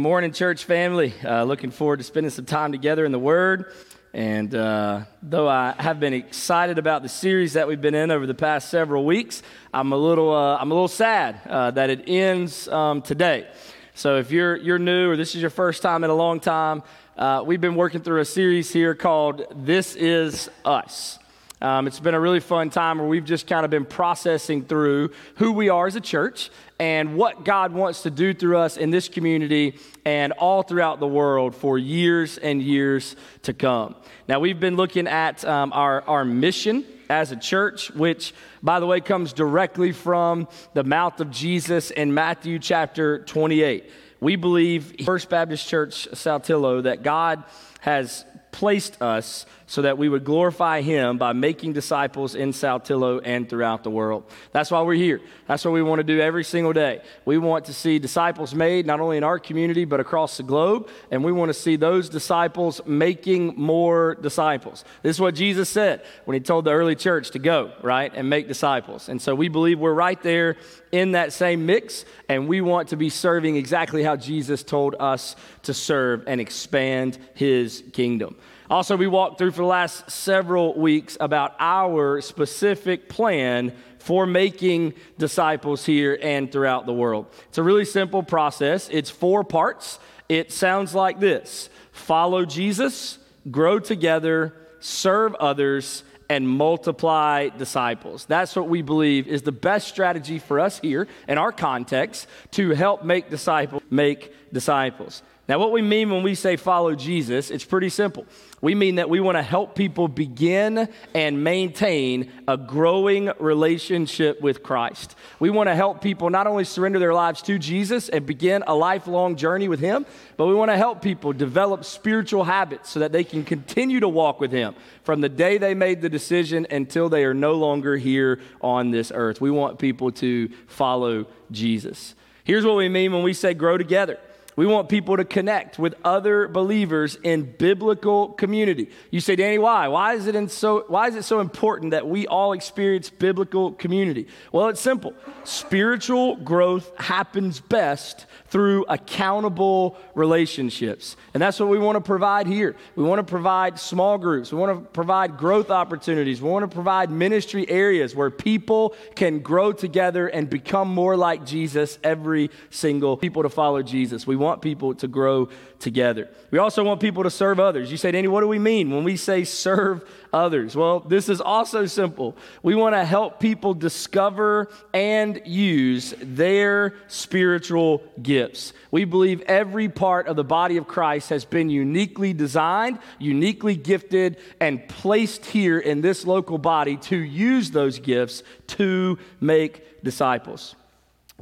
Good morning, church family. Uh, looking forward to spending some time together in the Word. And uh, though I have been excited about the series that we've been in over the past several weeks, I'm a little, uh, I'm a little sad uh, that it ends um, today. So if you're, you're new or this is your first time in a long time, uh, we've been working through a series here called This Is Us. Um, it's been a really fun time where we've just kind of been processing through who we are as a church and what God wants to do through us in this community and all throughout the world for years and years to come. Now, we've been looking at um, our, our mission as a church, which, by the way, comes directly from the mouth of Jesus in Matthew chapter 28. We believe, First Baptist Church Saltillo, that God has placed us so that we would glorify him by making disciples in Saltillo and throughout the world. That's why we're here. That's what we want to do every single day. We want to see disciples made not only in our community but across the globe, and we want to see those disciples making more disciples. This is what Jesus said when he told the early church to go, right, and make disciples. And so we believe we're right there in that same mix, and we want to be serving exactly how Jesus told us to serve and expand his kingdom. Also, we walked through for the last several weeks about our specific plan for making disciples here and throughout the world. It's a really simple process, it's four parts. It sounds like this follow Jesus, grow together, serve others, and multiply disciples. That's what we believe is the best strategy for us here in our context to help make disciples make disciples. Now, what we mean when we say follow Jesus, it's pretty simple. We mean that we want to help people begin and maintain a growing relationship with Christ. We want to help people not only surrender their lives to Jesus and begin a lifelong journey with Him, but we want to help people develop spiritual habits so that they can continue to walk with Him from the day they made the decision until they are no longer here on this earth. We want people to follow Jesus. Here's what we mean when we say grow together. We want people to connect with other believers in biblical community. You say, Danny, why? Why is it so why is it so important that we all experience biblical community? Well, it's simple. Spiritual growth happens best through accountable relationships. And that's what we want to provide here. We want to provide small groups. We want to provide growth opportunities. We want to provide ministry areas where people can grow together and become more like Jesus every single people to follow Jesus. We want people to grow together. We also want people to serve others. You say, Danny, what do we mean when we say serve others? Well, this is also simple. We want to help people discover and use their spiritual gifts. We believe every part of the body of Christ has been uniquely designed, uniquely gifted, and placed here in this local body to use those gifts to make disciples.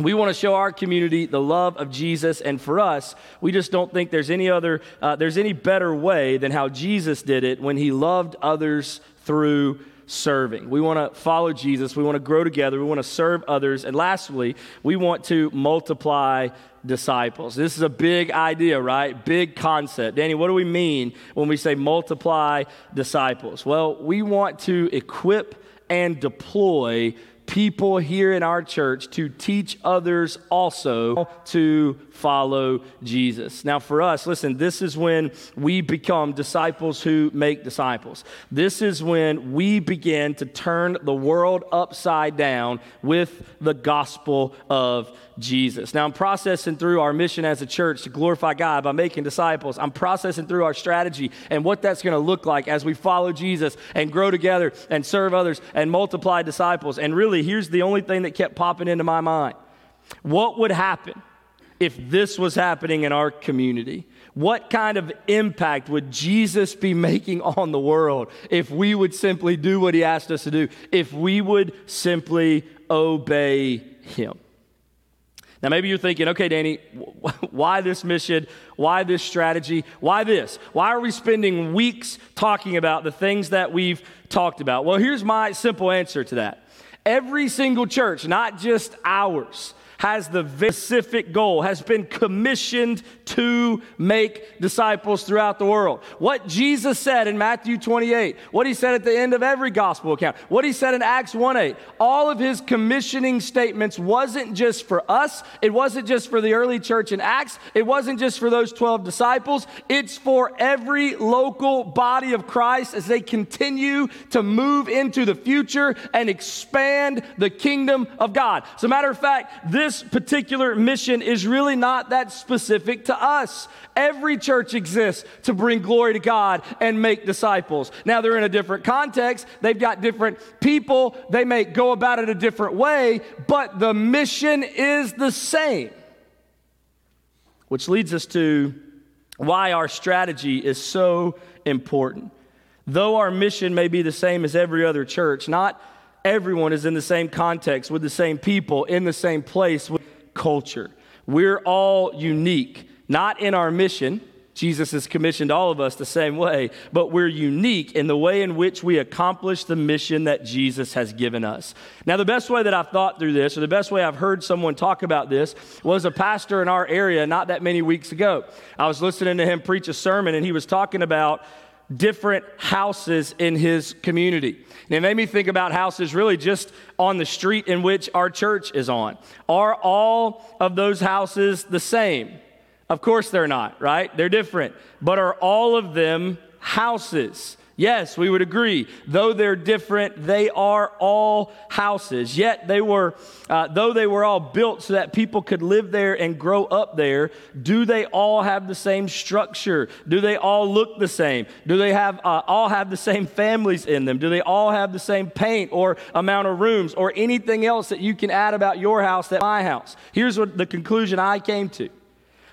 We want to show our community the love of Jesus, and for us, we just don't think there's any other, uh, there's any better way than how Jesus did it when he loved others through serving. We want to follow Jesus. We want to grow together. We want to serve others. And lastly, we want to multiply disciples. This is a big idea, right? Big concept. Danny, what do we mean when we say multiply disciples? Well, we want to equip and deploy people here in our church to teach others also to follow Jesus. Now, for us, listen, this is when we become disciples who make disciples. This is when we begin to turn the world upside down with the gospel of Jesus. Now, I'm processing through our mission as a church to glorify God by making disciples. I'm processing through our strategy and what that's going to look like as we follow Jesus and grow together and serve others and multiply disciples. And really, here's the only thing that kept popping into my mind. What would happen if this was happening in our community? What kind of impact would Jesus be making on the world if we would simply do what he asked us to do? If we would simply obey him? Now, maybe you're thinking, okay, Danny, why this mission? Why this strategy? Why this? Why are we spending weeks talking about the things that we've talked about? Well, here's my simple answer to that. Every single church, not just ours, has the specific goal, has been commissioned to make disciples throughout the world. What Jesus said in Matthew 28, what he said at the end of every gospel account, what he said in Acts 1 8, all of his commissioning statements wasn't just for us, it wasn't just for the early church in Acts, it wasn't just for those 12 disciples, it's for every local body of Christ as they continue to move into the future and expand the kingdom of God. As a matter of fact, this particular mission is really not that specific to us. Every church exists to bring glory to God and make disciples. Now, they're in a different context, they've got different people, they may go about it a different way, but the mission is the same. Which leads us to why our strategy is so important. Though our mission may be the same as every other church, not everyone is in the same context, with the same people, in the same place, with culture. We're all unique, not in our mission. Jesus has commissioned all of us the same way, but we're unique in the way in which we accomplish the mission that Jesus has given us. Now, the best way that I've thought through this, or the best way I've heard someone talk about this, was a pastor in our area not that many weeks ago. I was listening to him preach a sermon, and he was talking about different houses in his community. And it made me think about houses really just on the street in which our church is on. Are all of those houses the same? Of course they're not, right? They're different. But are all of them houses? Yes, we would agree. Though they're different, they are all houses. Yet they were, uh, though they were all built so that people could live there and grow up there, do they all have the same structure? Do they all look the same? Do they have uh, all have the same families in them? Do they all have the same paint or amount of rooms or anything else that you can add about your house that my house? Here's what the conclusion I came to.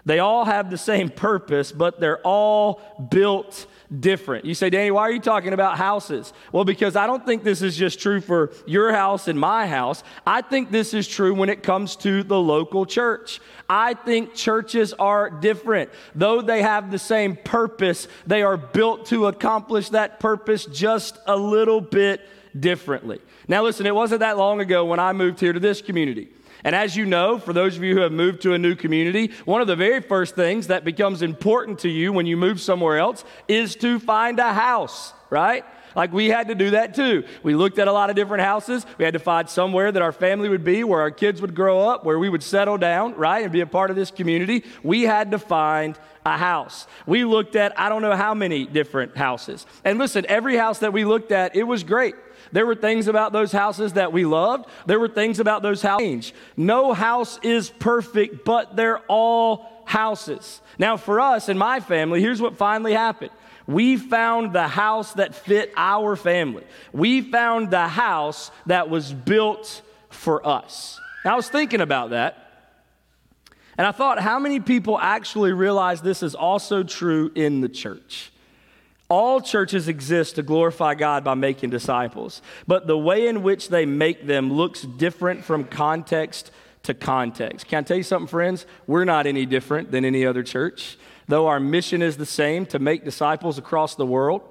They all have the same purpose, but they're all built different. You say, Danny, why are you talking about houses? Well, because I don't think this is just true for your house and my house. I think this is true when it comes to the local church. I think churches are different. Though they have the same purpose, they are built to accomplish that purpose just a little bit differently. Now, listen, it wasn't that long ago when I moved here to this community. And as you know, for those of you who have moved to a new community, one of the very first things that becomes important to you when you move somewhere else is to find a house, right? Like we had to do that too. We looked at a lot of different houses. We had to find somewhere that our family would be, where our kids would grow up, where we would settle down, right, and be a part of this community. We had to find a house. We looked at I don't know how many different houses. And listen, every house that we looked at, it was great. There were things about those houses that we loved. There were things about those houses. No house is perfect, but they're all houses. Now, for us and my family, here's what finally happened. We found the house that fit our family. We found the house that was built for us. Now, I was thinking about that. And I thought, how many people actually realize this is also true in the church? All churches exist to glorify God by making disciples, but the way in which they make them looks different from context to context. Can I tell you something, friends? We're not any different than any other church. Though our mission is the same to make disciples across the world,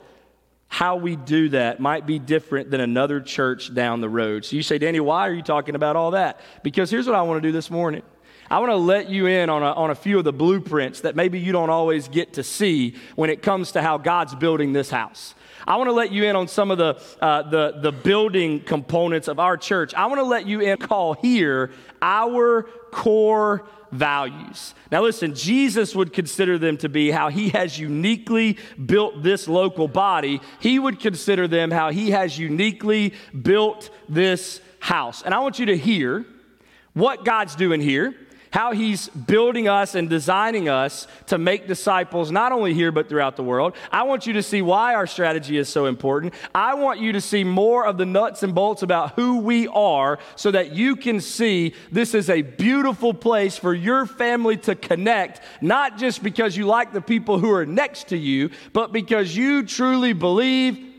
how we do that might be different than another church down the road. So you say, Danny, why are you talking about all that? Because here's what I want to do this morning. I want to let you in on a, on a few of the blueprints that maybe you don't always get to see when it comes to how God's building this house. I want to let you in on some of the, uh, the, the building components of our church. I want to let you in call here our core values. Now, listen, Jesus would consider them to be how he has uniquely built this local body. He would consider them how he has uniquely built this house. And I want you to hear what God's doing here how he's building us and designing us to make disciples, not only here, but throughout the world. I want you to see why our strategy is so important. I want you to see more of the nuts and bolts about who we are so that you can see this is a beautiful place for your family to connect, not just because you like the people who are next to you, but because you truly believe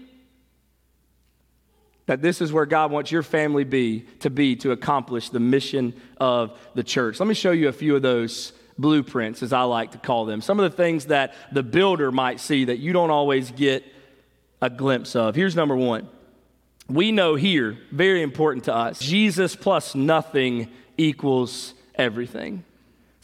that this is where God wants your family be to be to accomplish the mission of the church. Let me show you a few of those blueprints as I like to call them. Some of the things that the builder might see that you don't always get a glimpse of. Here's number 1. We know here, very important to us, Jesus plus nothing equals everything.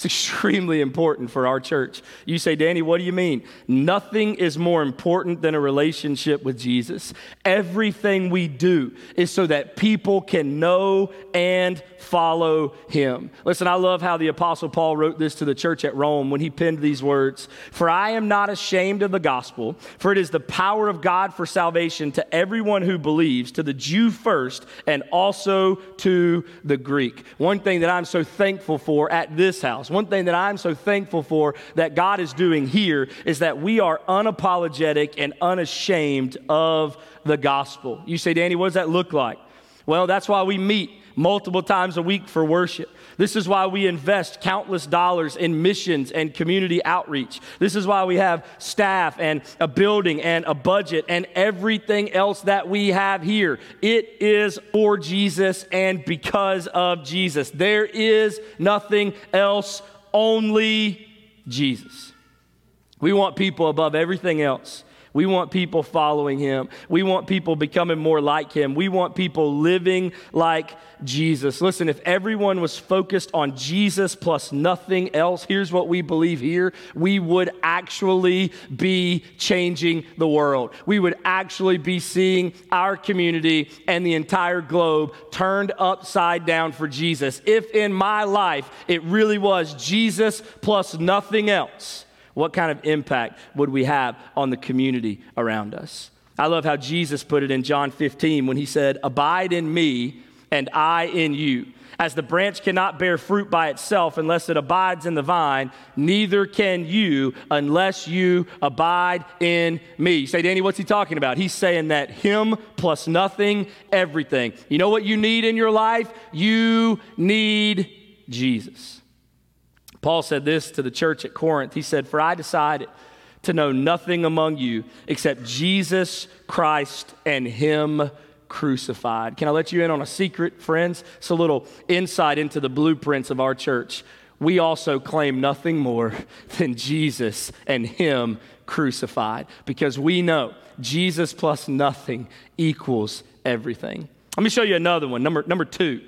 It's extremely important for our church. You say, Danny, what do you mean? Nothing is more important than a relationship with Jesus. Everything we do is so that people can know and follow him. Listen, I love how the Apostle Paul wrote this to the church at Rome when he penned these words For I am not ashamed of the gospel, for it is the power of God for salvation to everyone who believes, to the Jew first, and also to the Greek. One thing that I'm so thankful for at this house, one thing that I'm so thankful for that God is doing here is that we are unapologetic and unashamed of the gospel. You say, Danny, what does that look like? Well, that's why we meet multiple times a week for worship. This is why we invest countless dollars in missions and community outreach. This is why we have staff and a building and a budget and everything else that we have here. It is for Jesus and because of Jesus. There is nothing else only Jesus. We want people above everything else. We want people following him. We want people becoming more like him. We want people living like Jesus. Listen, if everyone was focused on Jesus plus nothing else, here's what we believe here we would actually be changing the world. We would actually be seeing our community and the entire globe turned upside down for Jesus. If in my life it really was Jesus plus nothing else what kind of impact would we have on the community around us? I love how Jesus put it in John 15 when he said, Abide in me and I in you. As the branch cannot bear fruit by itself unless it abides in the vine, neither can you unless you abide in me. Say, Danny, what's he talking about? He's saying that him plus nothing, everything. You know what you need in your life? You need Jesus. Paul said this to the church at Corinth. He said, For I decided to know nothing among you except Jesus Christ and Him crucified. Can I let you in on a secret, friends? It's a little insight into the blueprints of our church. We also claim nothing more than Jesus and Him crucified because we know Jesus plus nothing equals everything. Let me show you another one. Number, number two.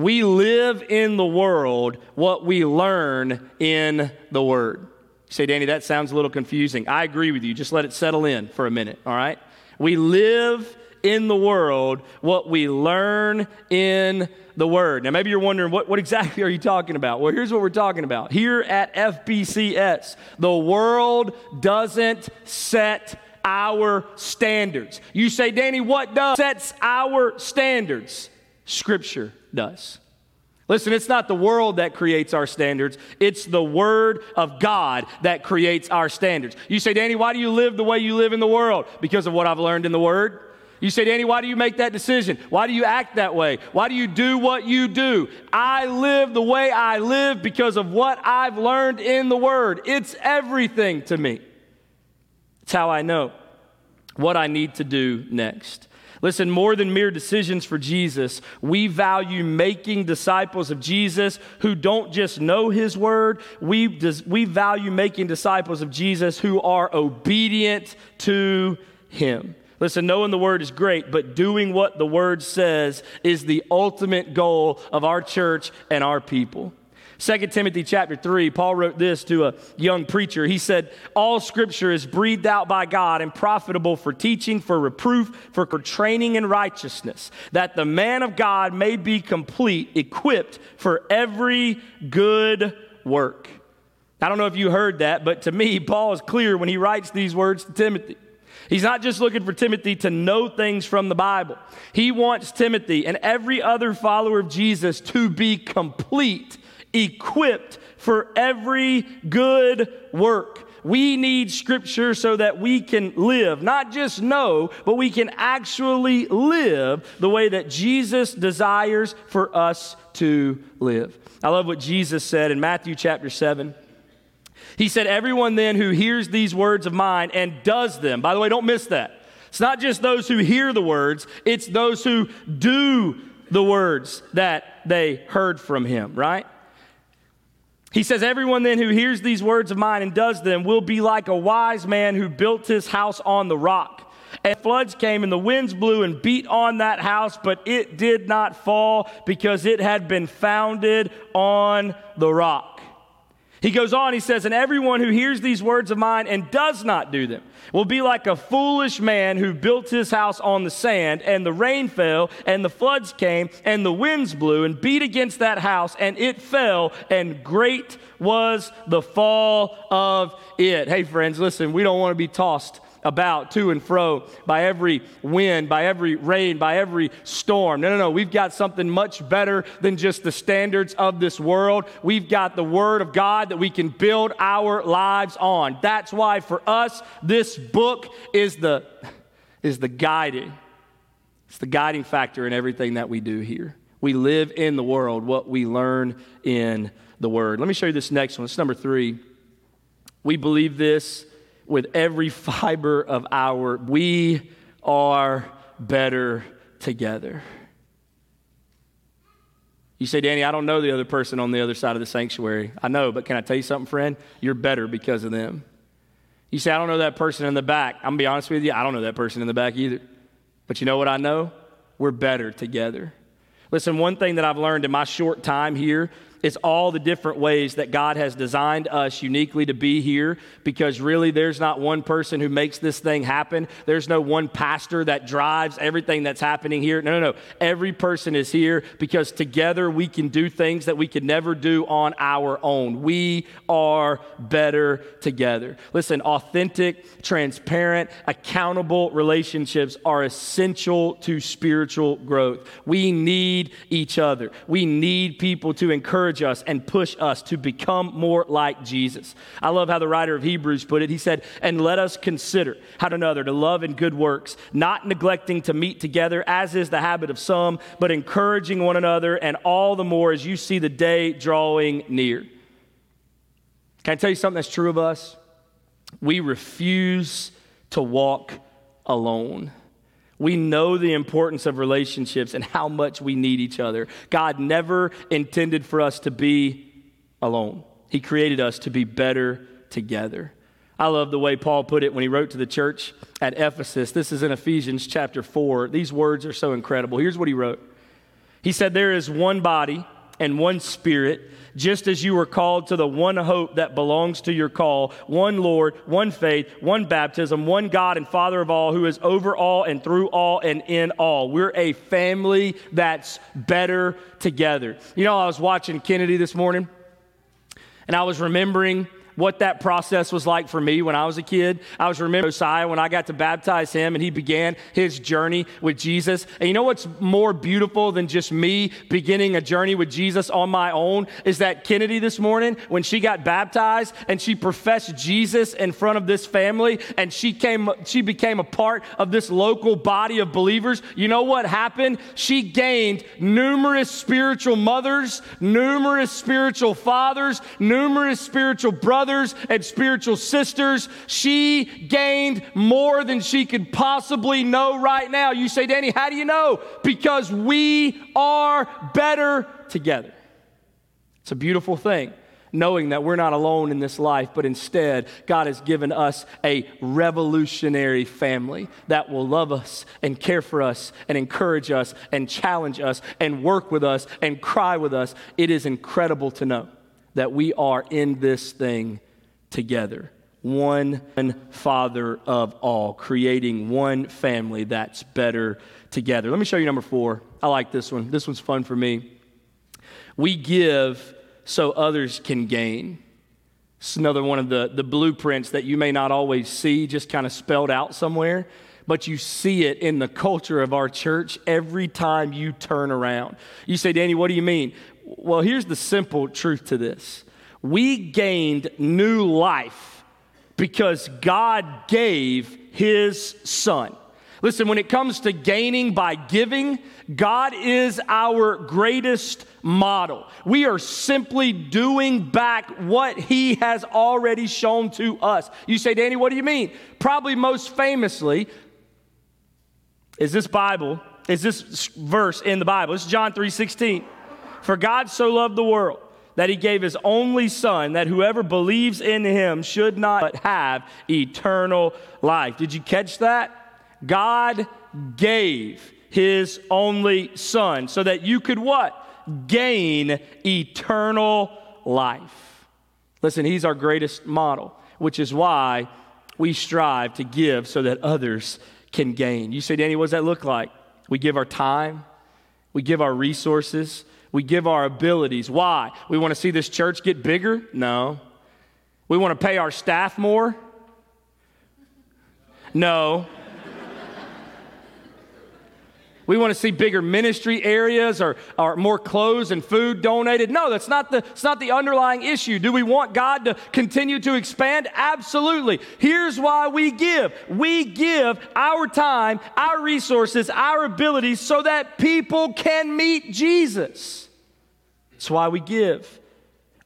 We live in the world what we learn in the Word. You say, Danny, that sounds a little confusing. I agree with you. Just let it settle in for a minute, all right? We live in the world what we learn in the Word. Now, maybe you're wondering, what, what exactly are you talking about? Well, here's what we're talking about. Here at FBCS, the world doesn't set our standards. You say, Danny, what does sets our standards? Scripture does. Listen, it's not the world that creates our standards. It's the Word of God that creates our standards. You say, Danny, why do you live the way you live in the world? Because of what I've learned in the Word. You say, Danny, why do you make that decision? Why do you act that way? Why do you do what you do? I live the way I live because of what I've learned in the Word. It's everything to me. It's how I know what I need to do next. Listen, more than mere decisions for Jesus, we value making disciples of Jesus who don't just know his word. We, we value making disciples of Jesus who are obedient to him. Listen, knowing the word is great, but doing what the word says is the ultimate goal of our church and our people. 2 Timothy chapter 3, Paul wrote this to a young preacher. He said, All scripture is breathed out by God and profitable for teaching, for reproof, for training in righteousness, that the man of God may be complete, equipped for every good work. I don't know if you heard that, but to me, Paul is clear when he writes these words to Timothy. He's not just looking for Timothy to know things from the Bible. He wants Timothy and every other follower of Jesus to be complete equipped for every good work. We need scripture so that we can live, not just know, but we can actually live the way that Jesus desires for us to live. I love what Jesus said in Matthew chapter 7. He said, Everyone then who hears these words of mine and does them, by the way, don't miss that. It's not just those who hear the words, it's those who do the words that they heard from him, right? He says, Everyone then who hears these words of mine and does them will be like a wise man who built his house on the rock. And floods came, and the winds blew and beat on that house, but it did not fall because it had been founded on the rock. He goes on, he says, And everyone who hears these words of mine and does not do them will be like a foolish man who built his house on the sand, and the rain fell, and the floods came, and the winds blew and beat against that house, and it fell, and great was the fall of it. Hey, friends, listen, we don't want to be tossed about to and fro by every wind, by every rain, by every storm. No, no, no. We've got something much better than just the standards of this world. We've got the Word of God that we can build our lives on. That's why for us, this book is the, is the guiding. It's the guiding factor in everything that we do here. We live in the world, what we learn in the Word. Let me show you this next one. It's number three. We believe this with every fiber of our, we are better together. You say, Danny, I don't know the other person on the other side of the sanctuary. I know, but can I tell you something, friend? You're better because of them. You say, I don't know that person in the back. I'm going to be honest with you, I don't know that person in the back either. But you know what I know? We're better together. Listen, one thing that I've learned in my short time here is all the different ways that God has designed us uniquely to be here because really there's not one person who makes this thing happen. There's no one pastor that drives everything that's happening here. No, no, no. Every person is here because together we can do things that we could never do on our own. We are better together. Listen, authentic, transparent, accountable relationships are essential to spiritual growth. We need each other. We need people to encourage encourage us and push us to become more like Jesus. I love how the writer of Hebrews put it. He said, And let us consider how to another to love and good works, not neglecting to meet together, as is the habit of some, but encouraging one another, and all the more as you see the day drawing near. Can I tell you something that's true of us? We refuse to walk alone. We know the importance of relationships and how much we need each other. God never intended for us to be alone, He created us to be better together. I love the way Paul put it when he wrote to the church at Ephesus. This is in Ephesians chapter 4. These words are so incredible. Here's what he wrote He said, There is one body and one spirit just as you were called to the one hope that belongs to your call one Lord, one faith, one baptism, one God and Father of all, who is over all and through all and in all. We're a family that's better together. You know, I was watching Kennedy this morning, and I was remembering what that process was like for me when I was a kid. I was remembering Josiah when I got to baptize him and he began his journey with Jesus. And you know what's more beautiful than just me beginning a journey with Jesus on my own is that Kennedy this morning, when she got baptized and she professed Jesus in front of this family and she came, she became a part of this local body of believers. You know what happened? She gained numerous spiritual mothers, numerous spiritual fathers, numerous spiritual brothers brothers and spiritual sisters. She gained more than she could possibly know right now. You say, Danny, how do you know? Because we are better together. It's a beautiful thing knowing that we're not alone in this life, but instead, God has given us a revolutionary family that will love us and care for us and encourage us and challenge us and work with us and cry with us. It is incredible to know that we are in this thing together. One Father of all, creating one family that's better together. Let me show you number four. I like this one. This one's fun for me. We give so others can gain. It's another one of the, the blueprints that you may not always see, just kind of spelled out somewhere, but you see it in the culture of our church every time you turn around. You say, Danny, what do you mean? Well, here's the simple truth to this we gained new life because God gave his son. Listen, when it comes to gaining by giving, God is our greatest model. We are simply doing back what He has already shown to us. You say, Danny, what do you mean? Probably most famously is this Bible, is this verse in the Bible. It's John 3 16. For God so loved the world that he gave his only son, that whoever believes in him should not have eternal life. Did you catch that? God gave his only son so that you could what? Gain eternal life. Listen, he's our greatest model, which is why we strive to give so that others can gain. You say, Danny, what does that look like? We give our time, we give our resources, we give our abilities. Why? We want to see this church get bigger? No. We want to pay our staff more? No. We want to see bigger ministry areas or, or more clothes and food donated. No, that's not, the, that's not the underlying issue. Do we want God to continue to expand? Absolutely. Here's why we give we give our time, our resources, our abilities so that people can meet Jesus. That's why we give.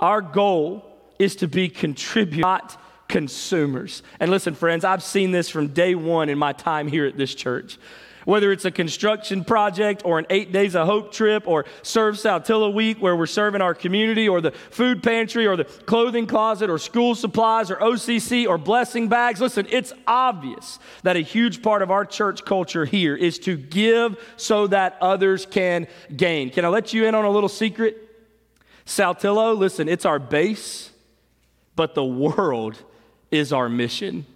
Our goal is to be contributors, not consumers. And listen, friends, I've seen this from day one in my time here at this church. Whether it's a construction project or an eight days of hope trip or Serve Saltillo week where we're serving our community or the food pantry or the clothing closet or school supplies or OCC or blessing bags. Listen, it's obvious that a huge part of our church culture here is to give so that others can gain. Can I let you in on a little secret? Saltillo, listen, it's our base, but the world is our mission.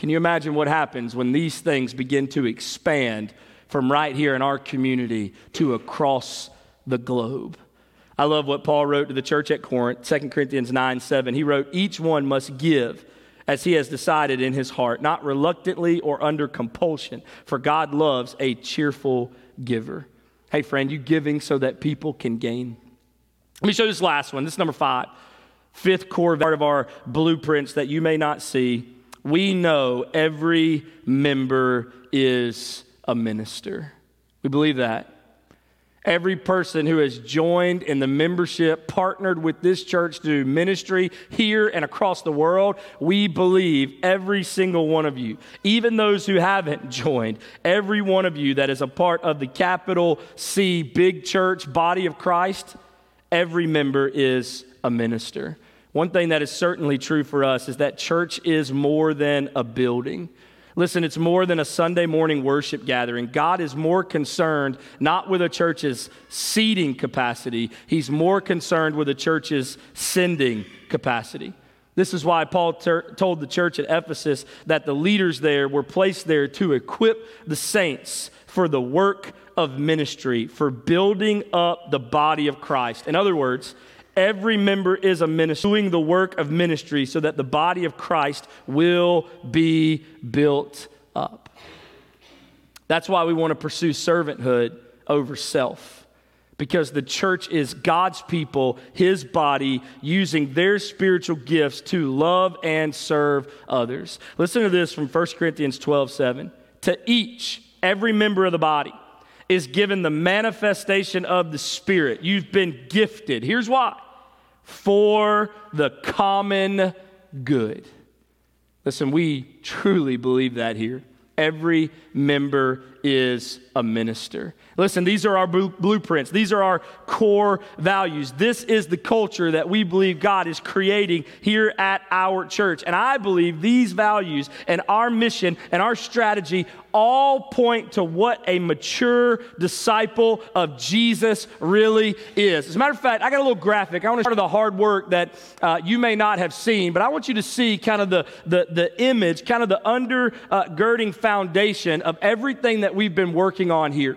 Can you imagine what happens when these things begin to expand from right here in our community to across the globe? I love what Paul wrote to the church at Corinth, 2 Corinthians 9 7. He wrote, Each one must give as he has decided in his heart, not reluctantly or under compulsion, for God loves a cheerful giver. Hey, friend, you giving so that people can gain? Let me show you this last one. This is number five. Fifth core part of our blueprints that you may not see we know every member is a minister. We believe that. Every person who has joined in the membership, partnered with this church to do ministry here and across the world, we believe every single one of you, even those who haven't joined, every one of you that is a part of the capital C big church body of Christ, every member is a minister. One thing that is certainly true for us is that church is more than a building. Listen, it's more than a Sunday morning worship gathering. God is more concerned not with a church's seating capacity, He's more concerned with a church's sending capacity. This is why Paul ter- told the church at Ephesus that the leaders there were placed there to equip the saints for the work of ministry, for building up the body of Christ. In other words, Every member is a minister, doing the work of ministry so that the body of Christ will be built up. That's why we want to pursue servanthood over self. Because the church is God's people, his body, using their spiritual gifts to love and serve others. Listen to this from 1 Corinthians 12 7. To each, every member of the body, is given the manifestation of the Spirit. You've been gifted. Here's why for the common good. Listen, we truly believe that here. Every member is a minister. Listen, these are our blueprints. These are our core values. This is the culture that we believe God is creating here at our church. And I believe these values and our mission and our strategy all point to what a mature disciple of Jesus really is. As a matter of fact, I got a little graphic. I want to start the hard work that uh, you may not have seen, but I want you to see kind of the, the, the image, kind of the undergirding foundation of everything that we've been working on here.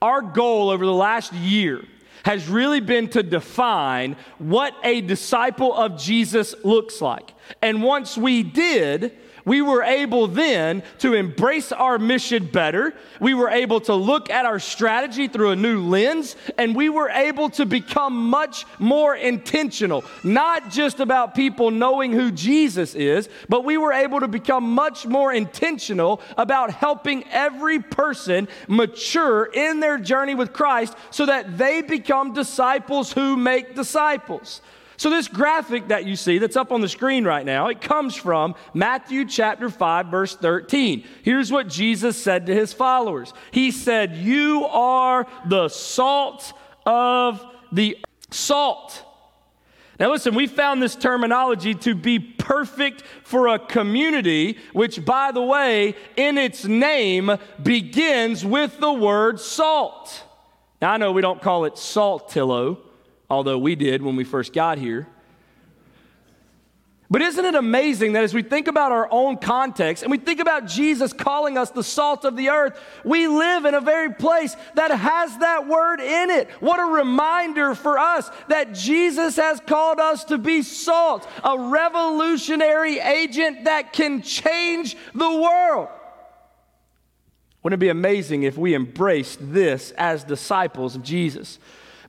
Our goal over the last year has really been to define what a disciple of Jesus looks like. And once we did, we were able then to embrace our mission better. We were able to look at our strategy through a new lens, and we were able to become much more intentional, not just about people knowing who Jesus is, but we were able to become much more intentional about helping every person mature in their journey with Christ so that they become disciples who make disciples. So, this graphic that you see that's up on the screen right now, it comes from Matthew chapter 5, verse 13. Here's what Jesus said to his followers He said, You are the salt of the salt Now, listen, we found this terminology to be perfect for a community, which, by the way, in its name begins with the word salt. Now, I know we don't call it Saltillo, although we did when we first got here. But isn't it amazing that as we think about our own context and we think about Jesus calling us the salt of the earth, we live in a very place that has that word in it. What a reminder for us that Jesus has called us to be salt, a revolutionary agent that can change the world. Wouldn't it be amazing if we embraced this as disciples of Jesus?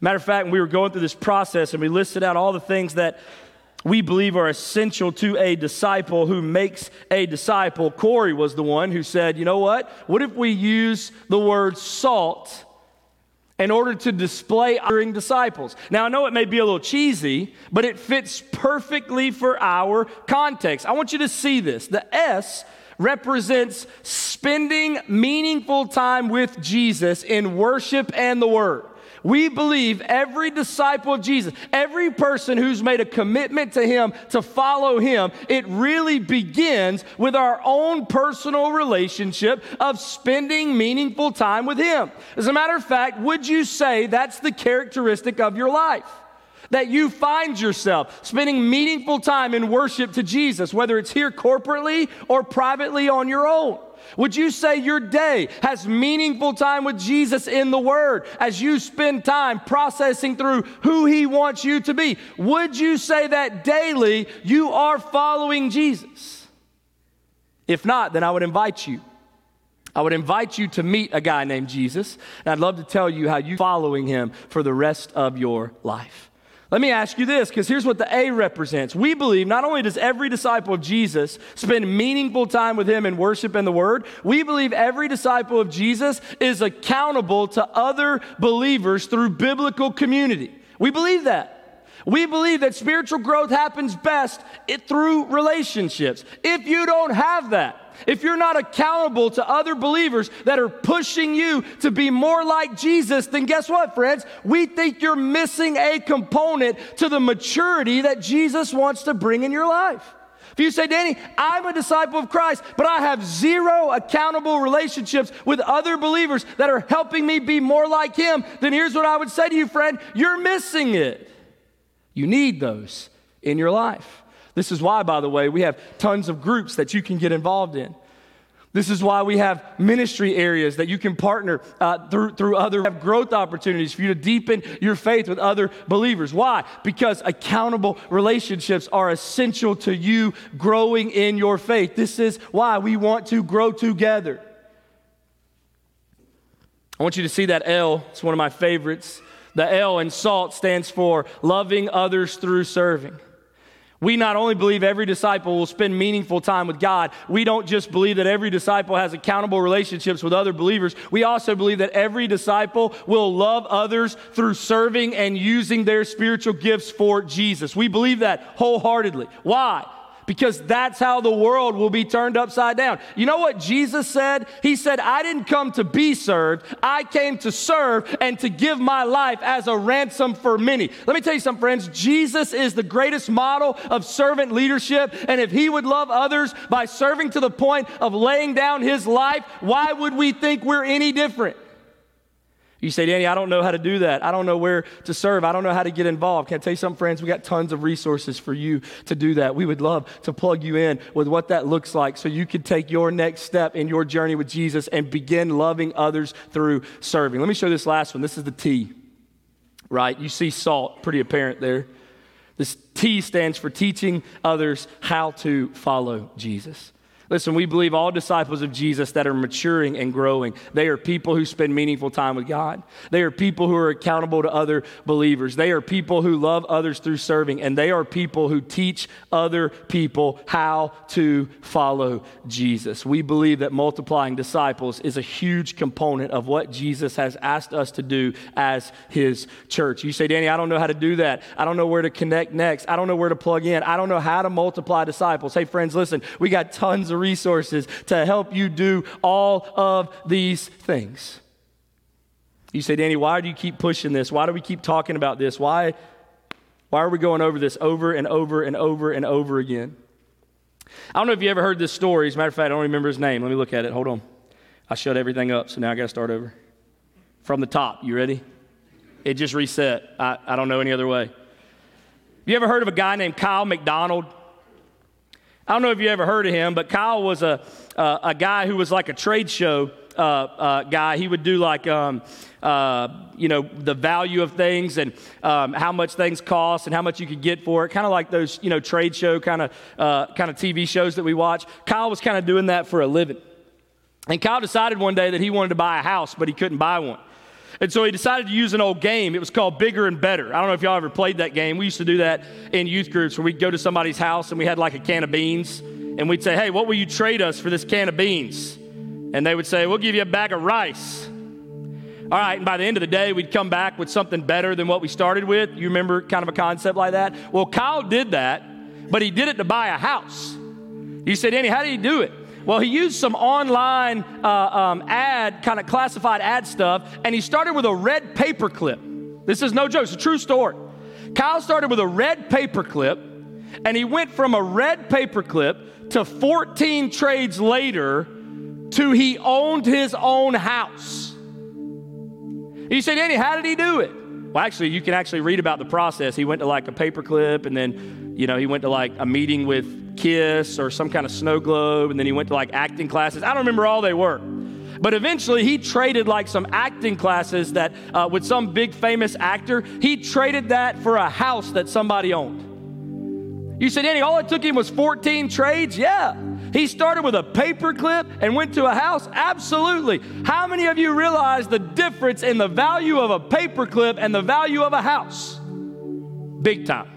Matter of fact, we were going through this process and we listed out all the things that we believe are essential to a disciple who makes a disciple. Corey was the one who said, you know what? What if we use the word salt in order to display our disciples? Now, I know it may be a little cheesy, but it fits perfectly for our context. I want you to see this. The S represents spending meaningful time with Jesus in worship and the Word. We believe every disciple of Jesus, every person who's made a commitment to Him to follow Him, it really begins with our own personal relationship of spending meaningful time with Him. As a matter of fact, would you say that's the characteristic of your life? that you find yourself spending meaningful time in worship to Jesus, whether it's here corporately or privately on your own. Would you say your day has meaningful time with Jesus in the Word as you spend time processing through who He wants you to be? Would you say that daily you are following Jesus? If not, then I would invite you. I would invite you to meet a guy named Jesus, and I'd love to tell you how you're following him for the rest of your life. Let me ask you this, because here's what the A represents. We believe not only does every disciple of Jesus spend meaningful time with him in worship and the word, we believe every disciple of Jesus is accountable to other believers through biblical community. We believe that. We believe that spiritual growth happens best through relationships. If you don't have that, if you're not accountable to other believers that are pushing you to be more like Jesus, then guess what, friends? We think you're missing a component to the maturity that Jesus wants to bring in your life. If you say, Danny, I'm a disciple of Christ, but I have zero accountable relationships with other believers that are helping me be more like him, then here's what I would say to you, friend you're missing it. You need those in your life. This is why, by the way, we have tons of groups that you can get involved in. This is why we have ministry areas that you can partner uh, through, through other have growth opportunities for you to deepen your faith with other believers. Why? Because accountable relationships are essential to you growing in your faith. This is why we want to grow together. I want you to see that L. It's one of my favorites. The L in SALT stands for loving others through serving. We not only believe every disciple will spend meaningful time with God, we don't just believe that every disciple has accountable relationships with other believers. We also believe that every disciple will love others through serving and using their spiritual gifts for Jesus. We believe that wholeheartedly. Why? Because that's how the world will be turned upside down. You know what Jesus said? He said, I didn't come to be served, I came to serve and to give my life as a ransom for many. Let me tell you something, friends. Jesus is the greatest model of servant leadership, and if he would love others by serving to the point of laying down his life, why would we think we're any different? You say, Danny, I don't know how to do that. I don't know where to serve. I don't know how to get involved. Can I tell you something, friends? We got tons of resources for you to do that. We would love to plug you in with what that looks like so you can take your next step in your journey with Jesus and begin loving others through serving. Let me show this last one. This is the T, right? You see salt, pretty apparent there. This T stands for teaching others how to follow Jesus. Listen, we believe all disciples of Jesus that are maturing and growing, they are people who spend meaningful time with God. They are people who are accountable to other believers. They are people who love others through serving, and they are people who teach other people how to follow Jesus. We believe that multiplying disciples is a huge component of what Jesus has asked us to do as his church. You say, Danny, I don't know how to do that. I don't know where to connect next. I don't know where to plug in. I don't know how to multiply disciples. Hey, friends, listen, we got tons of resources to help you do all of these things. You say, Danny, why do you keep pushing this? Why do we keep talking about this? Why, Why are we going over this over and over and over and over again? I don't know if you ever heard this story. As a matter of fact, I don't remember his name. Let me look at it. Hold on. I shut everything up, so now I got to start over. From the top. You ready? It just reset. I, I don't know any other way. You ever heard of a guy named Kyle McDonald? I don't know if you ever heard of him, but Kyle was a, uh, a guy who was like a trade show uh, uh, guy. He would do like, um, uh, you know, the value of things and um, how much things cost and how much you could get for it. Kind of like those, you know, trade show kind of uh, kind of TV shows that we watch. Kyle was kind of doing that for a living. And Kyle decided one day that he wanted to buy a house, but he couldn't buy one. And so he decided to use an old game. It was called Bigger and Better. I don't know if y'all ever played that game. We used to do that in youth groups where we'd go to somebody's house and we had like a can of beans and we'd say, Hey, what will you trade us for this can of beans? And they would say, We'll give you a bag of rice. All right, and by the end of the day, we'd come back with something better than what we started with. You remember kind of a concept like that? Well, Kyle did that, but he did it to buy a house. You said, Danny, how did he do it? Well, he used some online uh, um, ad, kind of classified ad stuff, and he started with a red paper clip. This is no joke, it's a true story. Kyle started with a red paper clip, and he went from a red paper clip to 14 trades later to he owned his own house. You say, Danny, how did he do it? Well, actually, you can actually read about the process. He went to like a paperclip, and then, you know, he went to like a meeting with KISS or some kind of snow globe, and then he went to like acting classes. I don't remember all they were. But eventually, he traded like some acting classes that uh, with some big famous actor. He traded that for a house that somebody owned. You said, Danny, all it took him was 14 trades? Yeah. He started with a paperclip and went to a house? Absolutely. How many of you realize the difference in the value of a paperclip and the value of a house? Big time.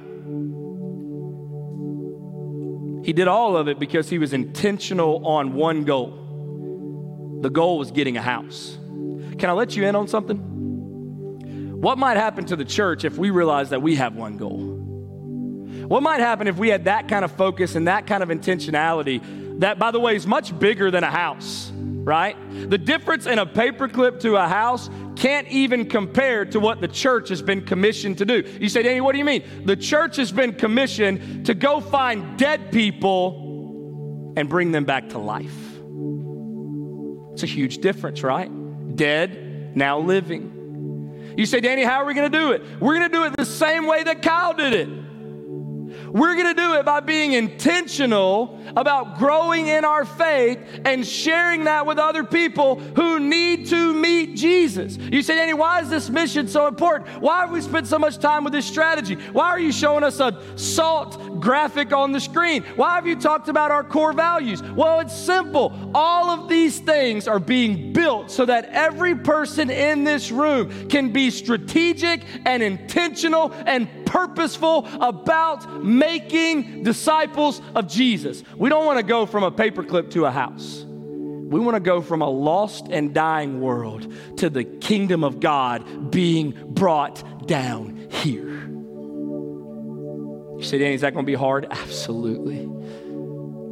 He did all of it because he was intentional on one goal. The goal was getting a house. Can I let you in on something? What might happen to the church if we realize that we have one goal? What might happen if we had that kind of focus and that kind of intentionality that, by the way, is much bigger than a house, right? The difference in a paperclip to a house can't even compare to what the church has been commissioned to do. You say, Danny, what do you mean? The church has been commissioned to go find dead people and bring them back to life. It's a huge difference, right? Dead, now living. You say, Danny, how are we going to do it? We're going to do it the same way that Kyle did it. We're going to do it by being intentional about growing in our faith and sharing that with other people who need to meet Jesus. You say, Danny, why is this mission so important? Why have we spent so much time with this strategy? Why are you showing us a salt graphic on the screen? Why have you talked about our core values? Well, it's simple. All of these things are being built so that every person in this room can be strategic and intentional and purposeful about making disciples of Jesus. We don't want to go from a paperclip to a house. We want to go from a lost and dying world to the kingdom of God being brought down here. You say, Danny, is that going to be hard? Absolutely.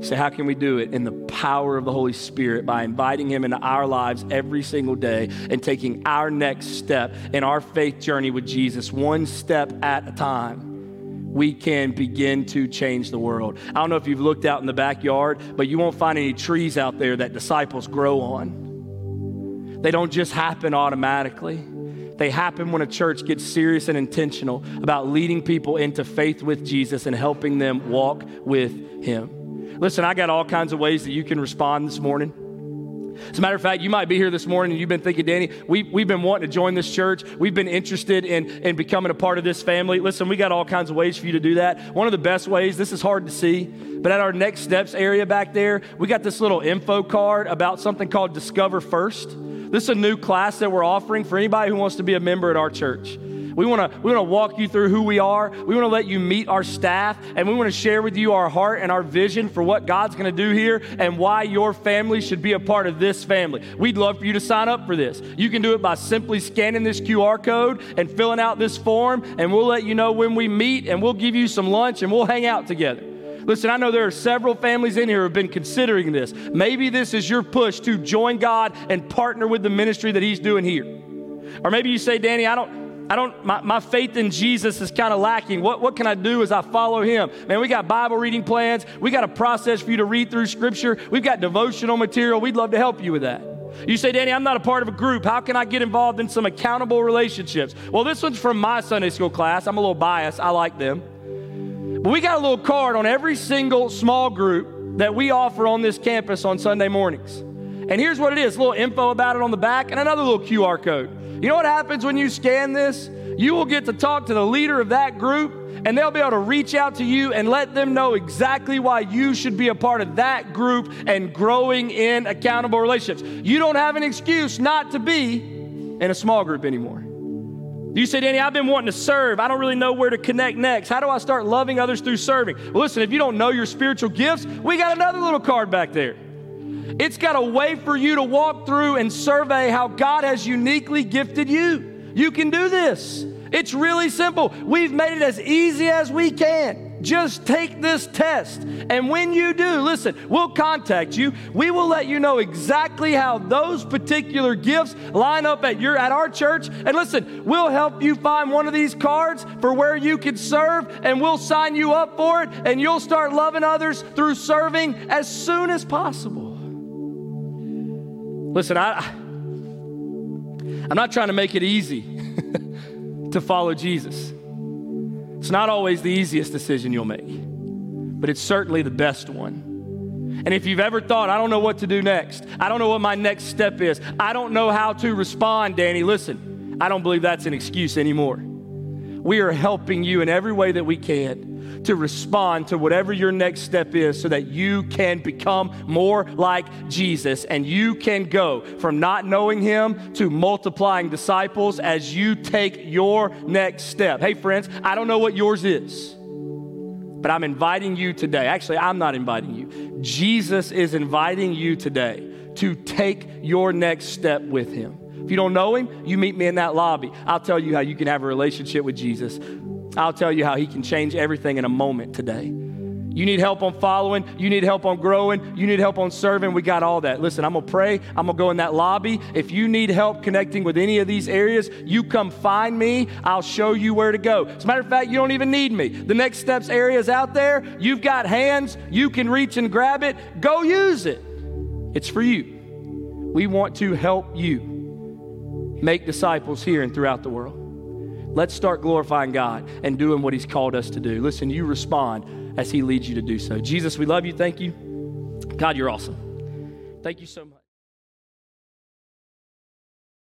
Say, how can we do it? In the power of the Holy Spirit by inviting Him into our lives every single day and taking our next step in our faith journey with Jesus, one step at a time we can begin to change the world. I don't know if you've looked out in the backyard, but you won't find any trees out there that disciples grow on. They don't just happen automatically. They happen when a church gets serious and intentional about leading people into faith with Jesus and helping them walk with Him. Listen, I got all kinds of ways that you can respond this morning. As a matter of fact, you might be here this morning and you've been thinking, Danny, we, we've been wanting to join this church. We've been interested in, in becoming a part of this family. Listen, we got all kinds of ways for you to do that. One of the best ways, this is hard to see, but at our next steps area back there, we got this little info card about something called Discover First. This is a new class that we're offering for anybody who wants to be a member at our church. We want to we want to walk you through who we are. We want to let you meet our staff and we want to share with you our heart and our vision for what God's going to do here and why your family should be a part of this family. We'd love for you to sign up for this. You can do it by simply scanning this QR code and filling out this form and we'll let you know when we meet and we'll give you some lunch and we'll hang out together. Listen, I know there are several families in here who have been considering this. Maybe this is your push to join God and partner with the ministry that He's doing here. Or maybe you say, Danny, I don't, I don't, my, my faith in Jesus is kind of lacking. What, what can I do as I follow him? Man, we got Bible reading plans. We got a process for you to read through scripture. We've got devotional material. We'd love to help you with that. You say, Danny, I'm not a part of a group. How can I get involved in some accountable relationships? Well, this one's from my Sunday school class. I'm a little biased. I like them. But we got a little card on every single small group that we offer on this campus on Sunday mornings. And here's what it is a little info about it on the back and another little QR code. You know what happens when you scan this? You will get to talk to the leader of that group, and they'll be able to reach out to you and let them know exactly why you should be a part of that group and growing in accountable relationships. You don't have an excuse not to be in a small group anymore. You say, Danny, I've been wanting to serve. I don't really know where to connect next. How do I start loving others through serving? Well, listen, if you don't know your spiritual gifts, we got another little card back there. It's got a way for you to walk through and survey how God has uniquely gifted you. You can do this. It's really simple. We've made it as easy as we can. Just take this test. And when you do, listen, we'll contact you. We will let you know exactly how those particular gifts line up at your at our church. And listen, we'll help you find one of these cards for where you can serve and we'll sign you up for it and you'll start loving others through serving as soon as possible. Listen, I, I'm not trying to make it easy to follow Jesus. It's not always the easiest decision you'll make, but it's certainly the best one. And if you've ever thought, I don't know what to do next, I don't know what my next step is, I don't know how to respond, Danny, listen, I don't believe that's an excuse anymore. We are helping you in every way that we can to respond to whatever your next step is so that you can become more like Jesus and you can go from not knowing him to multiplying disciples as you take your next step. Hey, friends, I don't know what yours is, but I'm inviting you today. Actually, I'm not inviting you. Jesus is inviting you today to take your next step with him. If you don't know him, you meet me in that lobby. I'll tell you how you can have a relationship with Jesus. I'll tell you how He can change everything in a moment today. You need help on following. You need help on growing. You need help on serving. We got all that. Listen, I'm going to pray. I'm going to go in that lobby. If you need help connecting with any of these areas, you come find me. I'll show you where to go. As a matter of fact, you don't even need me. The next steps areas out there, you've got hands. You can reach and grab it. Go use it. It's for you. We want to help you make disciples here and throughout the world. Let's start glorifying God and doing what He's called us to do. Listen, you respond as He leads you to do so. Jesus, we love you. Thank you. God, you're awesome. Thank you so much.